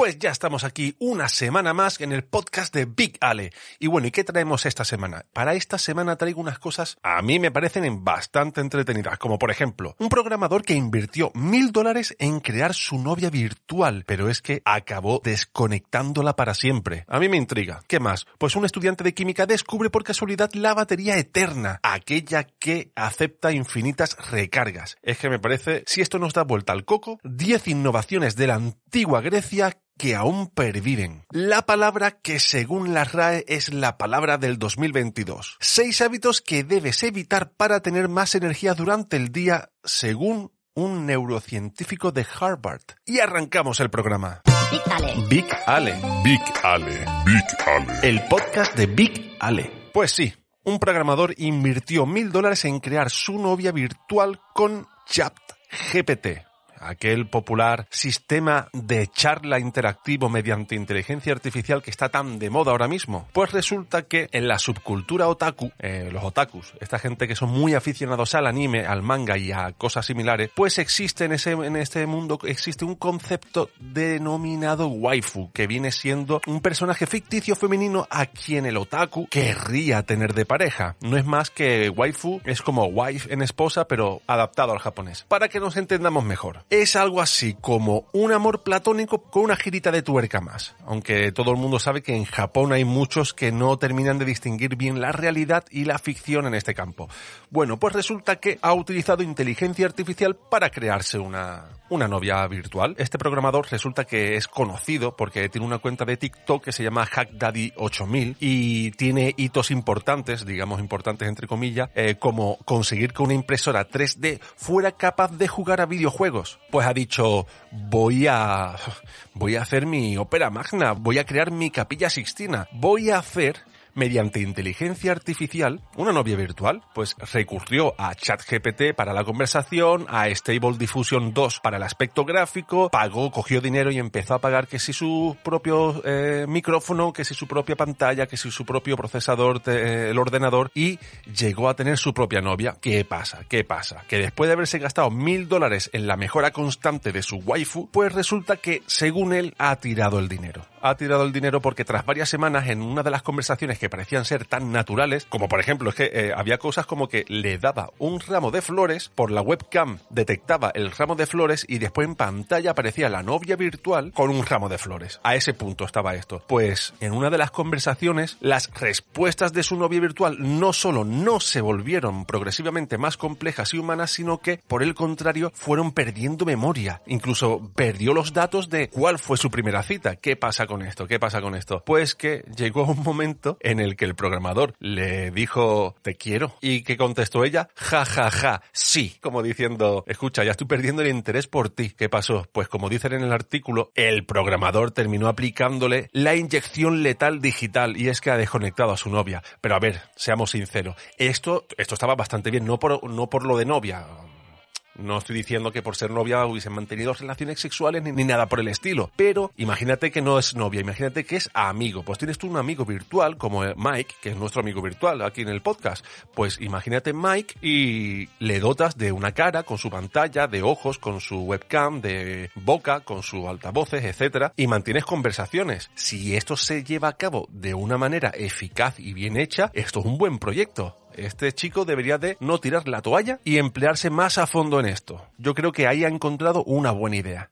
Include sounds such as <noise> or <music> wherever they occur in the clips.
Pues ya estamos aquí una semana más en el podcast de Big Ale. Y bueno, ¿y qué traemos esta semana? Para esta semana traigo unas cosas a mí me parecen bastante entretenidas, como por ejemplo, un programador que invirtió mil dólares en crear su novia virtual, pero es que acabó desconectándola para siempre. A mí me intriga. ¿Qué más? Pues un estudiante de química descubre por casualidad la batería eterna, aquella que acepta infinitas recargas. Es que me parece, si esto nos da vuelta al coco, 10 innovaciones de la antigua Grecia que aún perviven. La palabra que según la RAE es la palabra del 2022. Seis hábitos que debes evitar para tener más energía durante el día según un neurocientífico de Harvard. Y arrancamos el programa. Big Ale. Big Ale. Big Ale. Big Ale. El podcast de Big Ale. Pues sí, un programador invirtió mil dólares en crear su novia virtual con ChatGPT aquel popular sistema de charla interactivo mediante inteligencia artificial que está tan de moda ahora mismo. Pues resulta que en la subcultura otaku, eh, los otakus, esta gente que son muy aficionados al anime, al manga y a cosas similares, pues existe en, ese, en este mundo, existe un concepto denominado waifu, que viene siendo un personaje ficticio femenino a quien el otaku querría tener de pareja. No es más que waifu, es como wife en esposa, pero adaptado al japonés. Para que nos entendamos mejor es algo así como un amor platónico con una girita de tuerca más. Aunque todo el mundo sabe que en Japón hay muchos que no terminan de distinguir bien la realidad y la ficción en este campo. Bueno, pues resulta que ha utilizado inteligencia artificial para crearse una, una novia virtual. Este programador resulta que es conocido porque tiene una cuenta de TikTok que se llama HackDaddy8000 y tiene hitos importantes, digamos importantes entre comillas, eh, como conseguir que una impresora 3D fuera capaz de jugar a videojuegos. Pues ha dicho, voy a, voy a hacer mi ópera magna, voy a crear mi capilla sixtina, voy a hacer mediante inteligencia artificial una novia virtual. Pues recurrió a ChatGPT para la conversación, a Stable Diffusion 2 para el aspecto gráfico, pagó, cogió dinero y empezó a pagar que si su propio eh, micrófono, que si su propia pantalla, que si su propio procesador, el ordenador y llegó a tener su propia novia. ¿Qué pasa? ¿Qué pasa? Que después de haberse gastado mil dólares en la mejora constante de su waifu, pues resulta que según él ha tirado el dinero ha tirado el dinero porque tras varias semanas en una de las conversaciones que parecían ser tan naturales, como por ejemplo es que eh, había cosas como que le daba un ramo de flores, por la webcam detectaba el ramo de flores y después en pantalla aparecía la novia virtual con un ramo de flores. A ese punto estaba esto. Pues en una de las conversaciones las respuestas de su novia virtual no solo no se volvieron progresivamente más complejas y humanas, sino que por el contrario fueron perdiendo memoria. Incluso perdió los datos de cuál fue su primera cita, qué pasa con esto? ¿Qué pasa con esto? Pues que llegó un momento en el que el programador le dijo, te quiero. Y que contestó ella, ja, ja, ja, sí. Como diciendo, escucha, ya estoy perdiendo el interés por ti. ¿Qué pasó? Pues como dicen en el artículo, el programador terminó aplicándole la inyección letal digital y es que ha desconectado a su novia. Pero a ver, seamos sinceros, esto, esto estaba bastante bien, no por, no por lo de novia no estoy diciendo que por ser novia hubiesen mantenido relaciones sexuales ni, nada por el estilo. Pero imagínate que no es novia, imagínate que es amigo. Pues tienes tú un amigo virtual como Mike, que es nuestro amigo virtual aquí en el podcast. Pues imagínate Mike y le dotas de una cara con su pantalla, de ojos, con su webcam, de boca, con sus altavoces, etcétera, y mantienes conversaciones. Si esto se lleva a cabo de una manera eficaz y bien hecha, esto es un buen proyecto este chico debería de no tirar la toalla y emplearse más a fondo en esto. Yo creo que ahí ha encontrado una buena idea.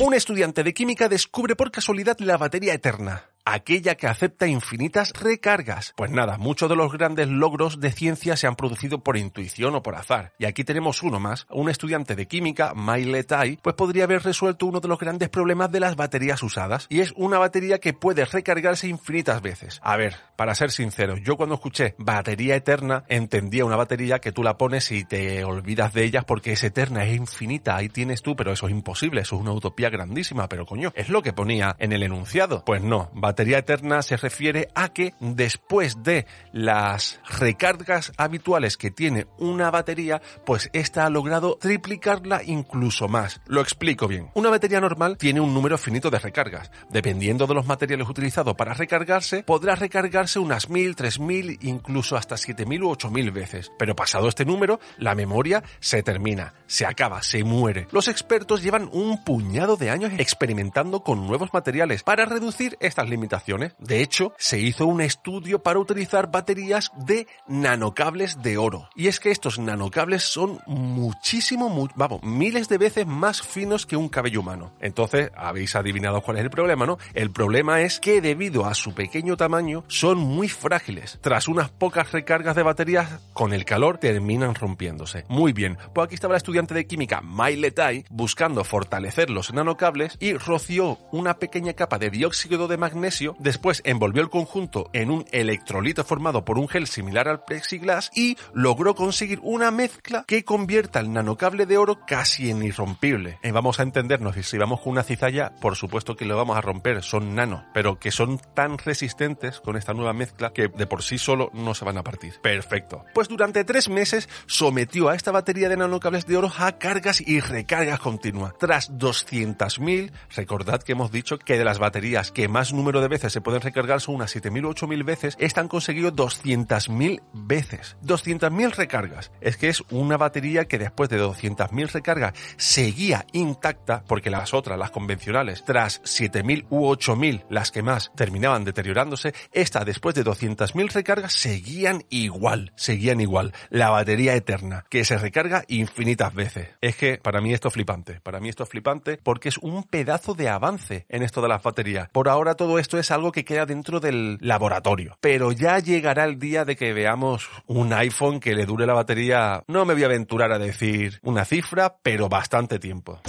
Un estudiante de química descubre por casualidad la batería eterna aquella que acepta infinitas recargas. Pues nada, muchos de los grandes logros de ciencia se han producido por intuición o por azar. Y aquí tenemos uno más. Un estudiante de química, Mai Tai, pues podría haber resuelto uno de los grandes problemas de las baterías usadas. Y es una batería que puede recargarse infinitas veces. A ver, para ser sincero, yo cuando escuché batería eterna, entendía una batería que tú la pones y te olvidas de ellas porque es eterna, es infinita. Ahí tienes tú, pero eso es imposible, eso es una utopía grandísima, pero coño, es lo que ponía en el enunciado. Pues no, batería eterna se refiere a que después de las recargas habituales que tiene una batería, pues esta ha logrado triplicarla incluso más. Lo explico bien. Una batería normal tiene un número finito de recargas. Dependiendo de los materiales utilizados para recargarse, podrá recargarse unas 1000, 3000, incluso hasta 7000 u 8000 veces. Pero pasado este número, la memoria se termina, se acaba, se muere. Los expertos llevan un puñado de años experimentando con nuevos materiales para reducir estas limitaciones. De hecho, se hizo un estudio para utilizar baterías de nanocables de oro. Y es que estos nanocables son muchísimo, vamos, miles de veces más finos que un cabello humano. Entonces, habéis adivinado cuál es el problema, ¿no? El problema es que debido a su pequeño tamaño son muy frágiles. Tras unas pocas recargas de baterías, con el calor terminan rompiéndose. Muy bien, pues aquí estaba la estudiante de química Mai Letai buscando fortalecer los nanocables y roció una pequeña capa de dióxido de magnesio, después envolvió el conjunto en un electrolito formado por un gel similar al plexiglas y logró conseguir una mezcla que convierta el nanocable de oro casi en irrompible. Eh, vamos a entendernos, si vamos con una cizalla, por supuesto que lo vamos a romper, son nano, pero que son tan resistentes con esta nueva mezcla que de por sí solo no se van a partir. Perfecto. Pues durante tres meses sometió a esta batería de nanocables de oro a cargas y recargas continuas. Tras 200.000, recordad que hemos dicho que de las baterías que más número de veces se pueden recargar son unas 7.000 o 8.000 veces, están conseguido 200.000 veces. 200.000 recargas. Es que es una batería que después de 200.000 recargas seguía intacta, porque las otras, las convencionales, tras 7.000 u 8.000, las que más terminaban deteriorándose, esta después de 200.000 recargas seguían igual, seguían igual. La batería eterna, que se recarga infinitas veces. Es que para mí esto es flipante, para mí esto es flipante porque es un pedazo de avance en esto de las baterías. Por ahora todo esto es algo que queda dentro del laboratorio, pero ya llegará el día de que veamos un iPhone que le dure la batería, no me voy a aventurar a decir una cifra, pero bastante tiempo.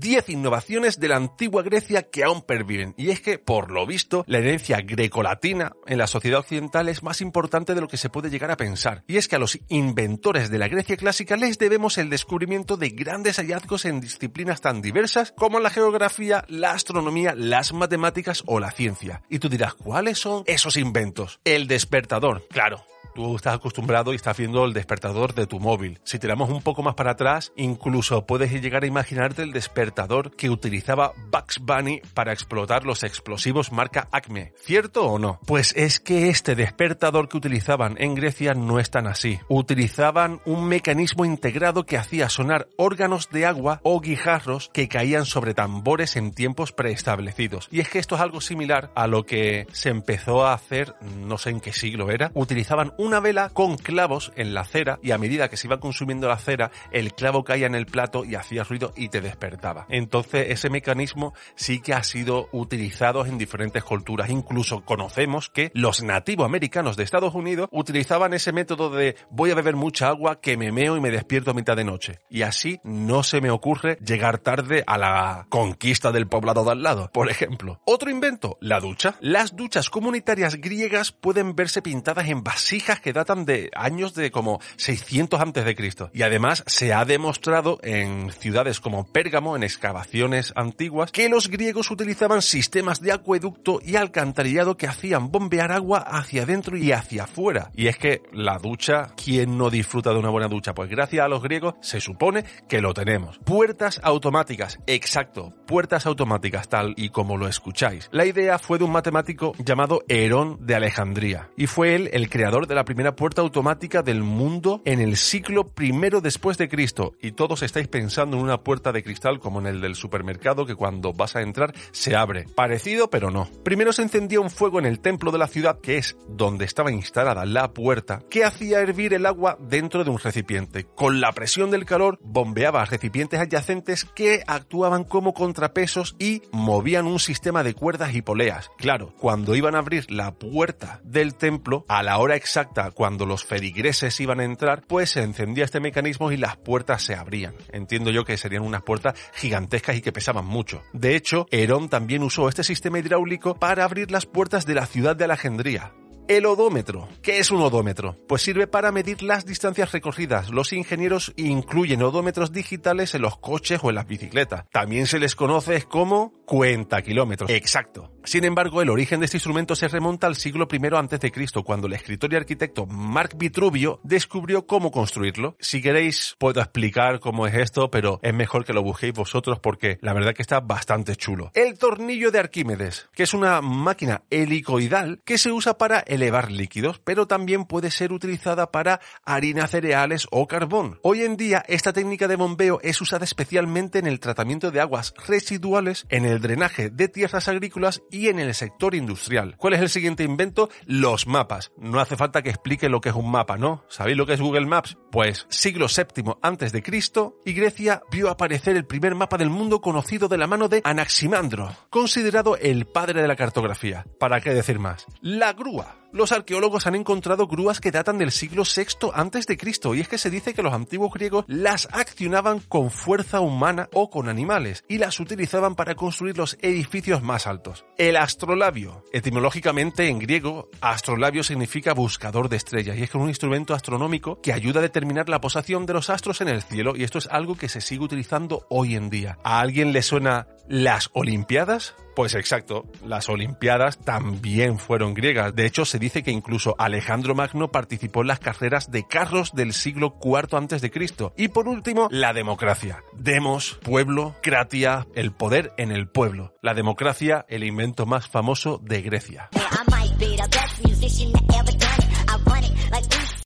10 innovaciones de la antigua Grecia que aún perviven. Y es que, por lo visto, la herencia grecolatina en la sociedad occidental es más importante de lo que se puede llegar a pensar. Y es que a los inventores de la Grecia clásica les debemos el descubrimiento de grandes hallazgos en disciplinas tan diversas como la geografía, la astronomía, las matemáticas o la ciencia. Y tú dirás, ¿cuáles son esos inventos? El despertador, claro Tú estás acostumbrado y estás viendo el despertador de tu móvil. Si tiramos un poco más para atrás, incluso puedes llegar a imaginarte el despertador que utilizaba Bugs Bunny para explotar los explosivos marca Acme. ¿Cierto o no? Pues es que este despertador que utilizaban en Grecia no es tan así. Utilizaban un mecanismo integrado que hacía sonar órganos de agua o guijarros que caían sobre tambores en tiempos preestablecidos. Y es que esto es algo similar a lo que se empezó a hacer, no sé en qué siglo era, utilizaban una vela con clavos en la cera y a medida que se iba consumiendo la cera, el clavo caía en el plato y hacía ruido y te despertaba. Entonces ese mecanismo sí que ha sido utilizado en diferentes culturas. Incluso conocemos que los nativos americanos de Estados Unidos utilizaban ese método de voy a beber mucha agua que me meo y me despierto a mitad de noche. Y así no se me ocurre llegar tarde a la conquista del poblado de al lado, por ejemplo. Otro invento, la ducha. Las duchas comunitarias griegas pueden verse pintadas en vasijas que datan de años de como 600 antes de Cristo. Y además se ha demostrado en ciudades como Pérgamo, en excavaciones antiguas, que los griegos utilizaban sistemas de acueducto y alcantarillado que hacían bombear agua hacia adentro y hacia afuera. Y es que la ducha, ¿quién no disfruta de una buena ducha? Pues gracias a los griegos se supone que lo tenemos. Puertas automáticas, exacto, puertas automáticas tal y como lo escucháis. La idea fue de un matemático llamado Herón de Alejandría y fue él el creador de la primera puerta automática del mundo en el siglo primero después de Cristo. Y todos estáis pensando en una puerta de cristal como en el del supermercado que cuando vas a entrar se abre. Parecido, pero no. Primero se encendía un fuego en el templo de la ciudad, que es donde estaba instalada la puerta, que hacía hervir el agua dentro de un recipiente. Con la presión del calor bombeaba a recipientes adyacentes que actuaban como contrapesos y movían un sistema de cuerdas y poleas. Claro, cuando iban a abrir la puerta del templo, a la hora exacta cuando los feligreses iban a entrar, pues se encendía este mecanismo y las puertas se abrían. Entiendo yo que serían unas puertas gigantescas y que pesaban mucho. De hecho, Herón también usó este sistema hidráulico para abrir las puertas de la ciudad de Alejandría El odómetro. ¿Qué es un odómetro? Pues sirve para medir las distancias recorridas. Los ingenieros incluyen odómetros digitales en los coches o en las bicicletas. También se les conoce como cuenta kilómetros. Exacto. Sin embargo, el origen de este instrumento se remonta al siglo I a.C., cuando el escritor y arquitecto Marc Vitruvio descubrió cómo construirlo. Si queréis, puedo explicar cómo es esto, pero es mejor que lo busquéis vosotros porque la verdad que está bastante chulo. El tornillo de Arquímedes, que es una máquina helicoidal que se usa para elevar líquidos, pero también puede ser utilizada para harina cereales o carbón. Hoy en día, esta técnica de bombeo es usada especialmente en el tratamiento de aguas residuales, en el drenaje de tierras agrícolas y en el sector industrial. ¿Cuál es el siguiente invento? Los mapas. No hace falta que explique lo que es un mapa, ¿no? ¿Sabéis lo que es Google Maps? Pues siglo VII antes de Cristo y Grecia vio aparecer el primer mapa del mundo conocido de la mano de Anaximandro, considerado el padre de la cartografía. ¿Para qué decir más? La grúa los arqueólogos han encontrado grúas que datan del siglo VI antes de Cristo y es que se dice que los antiguos griegos las accionaban con fuerza humana o con animales y las utilizaban para construir los edificios más altos. El astrolabio, etimológicamente en griego, astrolabio significa buscador de estrellas y es que es un instrumento astronómico que ayuda a determinar la posición de los astros en el cielo y esto es algo que se sigue utilizando hoy en día. ¿A alguien le suena las Olimpiadas? Pues exacto, las Olimpiadas también fueron griegas. De hecho, se dice que incluso Alejandro Magno participó en las carreras de carros del siglo IV Cristo. Y por último, la democracia. Demos, pueblo, kratia, el poder en el pueblo. La democracia, el invento más famoso de Grecia.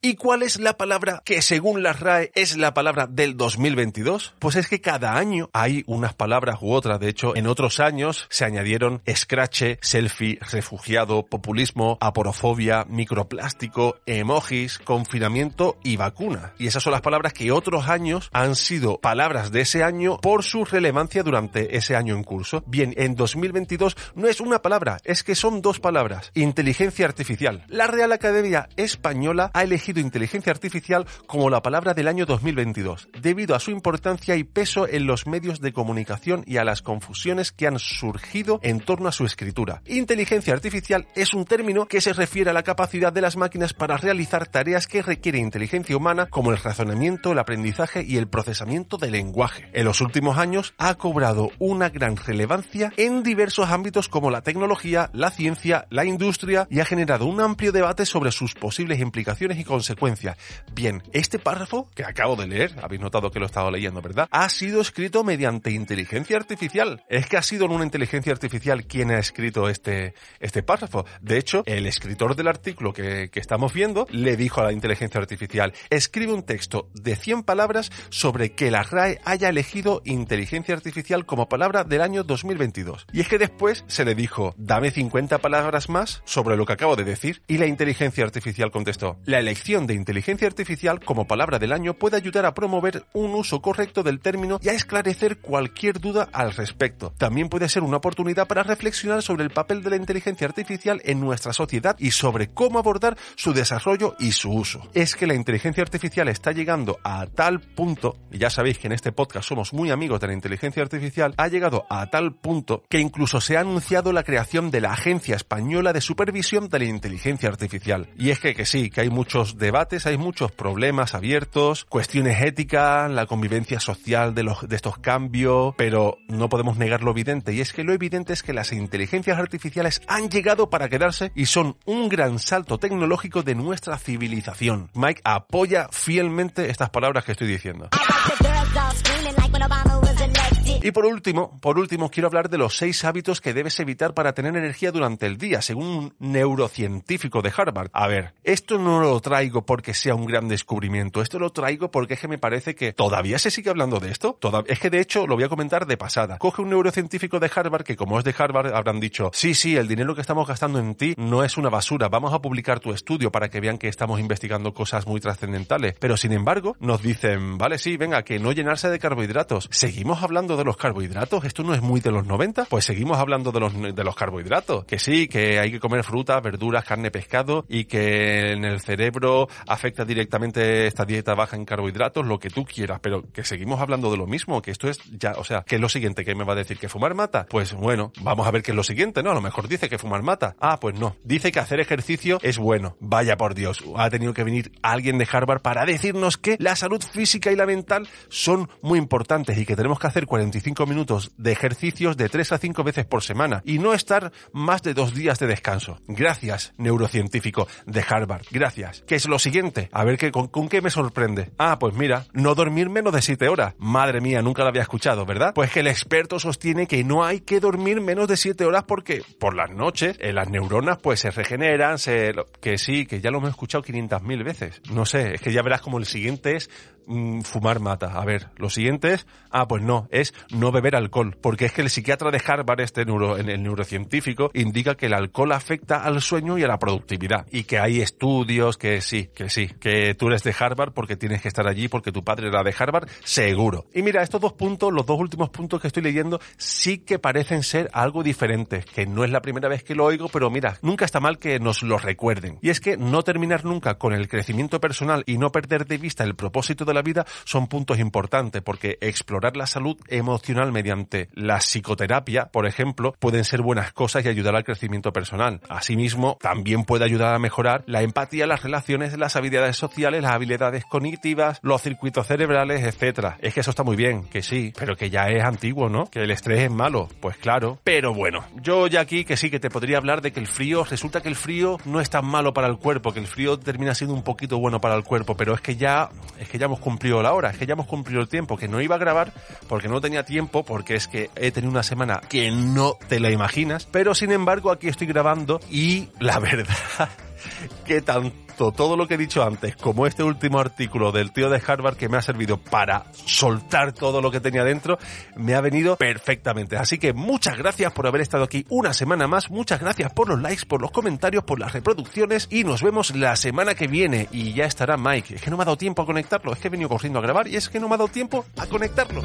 ¿Y cuál es la palabra que según la RAE es la palabra del 2022? Pues es que cada año hay unas palabras u otras. De hecho, en otros años se añadieron scratch, selfie, refugiado, populismo, aporofobia, microplástico, emojis, confinamiento y vacuna. Y esas son las palabras que otros años han sido palabras de ese año por su relevancia durante ese año en curso. Bien, en 2022 no es una palabra, es que son dos palabras. Inteligencia artificial. La Real Academia Española ha elegido inteligencia artificial como la palabra del año 2022, debido a su importancia y peso en los medios de comunicación y a las confusiones que han surgido en torno a su escritura. Inteligencia artificial es un término que se refiere a la capacidad de las máquinas para realizar tareas que requieren inteligencia humana como el razonamiento, el aprendizaje y el procesamiento del lenguaje. En los últimos años ha cobrado una gran relevancia en diversos ámbitos como la tecnología, la ciencia, la industria y ha generado un amplio debate sobre sus posibles implicaciones y consecuencias consecuencia. Bien, este párrafo que acabo de leer, habéis notado que lo he estado leyendo, ¿verdad? Ha sido escrito mediante inteligencia artificial. Es que ha sido una inteligencia artificial quien ha escrito este, este párrafo. De hecho, el escritor del artículo que, que estamos viendo le dijo a la inteligencia artificial, escribe un texto de 100 palabras sobre que la RAE haya elegido inteligencia artificial como palabra del año 2022. Y es que después se le dijo, dame 50 palabras más sobre lo que acabo de decir y la inteligencia artificial contestó, la elección de inteligencia artificial como palabra del año puede ayudar a promover un uso correcto del término y a esclarecer cualquier duda al respecto. También puede ser una oportunidad para reflexionar sobre el papel de la inteligencia artificial en nuestra sociedad y sobre cómo abordar su desarrollo y su uso. Es que la inteligencia artificial está llegando a tal punto, y ya sabéis que en este podcast somos muy amigos de la inteligencia artificial, ha llegado a tal punto que incluso se ha anunciado la creación de la Agencia Española de Supervisión de la Inteligencia Artificial. Y es que, que sí, que hay muchos debates, hay muchos problemas abiertos, cuestiones éticas, la convivencia social de, los, de estos cambios, pero no podemos negar lo evidente, y es que lo evidente es que las inteligencias artificiales han llegado para quedarse y son un gran salto tecnológico de nuestra civilización. Mike apoya fielmente estas palabras que estoy diciendo. Y por último, por último, quiero hablar de los seis hábitos que debes evitar para tener energía durante el día, según un neurocientífico de Harvard. A ver, esto no lo traigo porque sea un gran descubrimiento, esto lo traigo porque es que me parece que todavía se sigue hablando de esto. es que de hecho lo voy a comentar de pasada. Coge un neurocientífico de Harvard que como es de Harvard habrán dicho, sí, sí, el dinero que estamos gastando en ti no es una basura, vamos a publicar tu estudio para que vean que estamos investigando cosas muy trascendentales. Pero sin embargo, nos dicen, vale, sí, venga, que no llenarse de carbohidratos. Seguimos hablando de los los carbohidratos? ¿Esto no es muy de los 90? Pues seguimos hablando de los, de los carbohidratos. Que sí, que hay que comer frutas, verduras, carne, pescado y que en el cerebro afecta directamente esta dieta baja en carbohidratos, lo que tú quieras, pero que seguimos hablando de lo mismo, que esto es ya, o sea, ¿qué es lo siguiente que me va a decir? ¿Que fumar mata? Pues bueno, vamos a ver qué es lo siguiente, ¿no? A lo mejor dice que fumar mata. Ah, pues no. Dice que hacer ejercicio es bueno. Vaya por Dios, ha tenido que venir alguien de Harvard para decirnos que la salud física y la mental son muy importantes y que tenemos que hacer 45 minutos de ejercicios de 3 a 5 veces por semana y no estar más de dos días de descanso. Gracias, neurocientífico de Harvard. Gracias. ¿Qué es lo siguiente? A ver qué, con, con qué me sorprende. Ah, pues mira, no dormir menos de 7 horas. Madre mía, nunca lo había escuchado, ¿verdad? Pues que el experto sostiene que no hay que dormir menos de 7 horas porque por las noches eh, las neuronas pues se regeneran, se, que sí, que ya lo hemos escuchado 500.000 veces. No sé, es que ya verás como el siguiente es mm, fumar mata. A ver, lo siguiente es, ah, pues no, es no beber alcohol, porque es que el psiquiatra de Harvard, este neuro, el neurocientífico, indica que el alcohol afecta al sueño y a la productividad y que hay estudios que sí, que sí, que tú eres de Harvard porque tienes que estar allí porque tu padre era de Harvard, seguro. Y mira, estos dos puntos, los dos últimos puntos que estoy leyendo, sí que parecen ser algo diferentes, que no es la primera vez que lo oigo, pero mira, nunca está mal que nos lo recuerden. Y es que no terminar nunca con el crecimiento personal y no perder de vista el propósito la vida son puntos importantes, porque explorar la salud emocional mediante la psicoterapia, por ejemplo, pueden ser buenas cosas y ayudar al crecimiento personal. Asimismo, también puede ayudar a mejorar la empatía, las relaciones, las habilidades sociales, las habilidades cognitivas, los circuitos cerebrales, etcétera. Es que eso está muy bien, que sí, pero que ya es antiguo, ¿no? Que el estrés es malo, pues claro. Pero bueno, yo ya aquí que sí que te podría hablar de que el frío, resulta que el frío no es tan malo para el cuerpo, que el frío termina siendo un poquito bueno para el cuerpo, pero es que ya, es que ya hemos cumplido la hora, es que ya hemos cumplido el tiempo, que no iba a grabar porque no tenía tiempo, porque es que he tenido una semana que no te la imaginas, pero sin embargo aquí estoy grabando y la <laughs> verdad que tanto todo lo que he dicho antes como este último artículo del tío de Harvard que me ha servido para soltar todo lo que tenía dentro, me ha venido perfectamente. Así que muchas gracias por haber estado aquí una semana más, muchas gracias por los likes, por los comentarios, por las reproducciones y nos vemos la semana que viene y ya estará Mike. Es que no me ha dado tiempo a conectarlo, es que he venido corriendo a grabar y es que no me ha dado tiempo a conectarlo.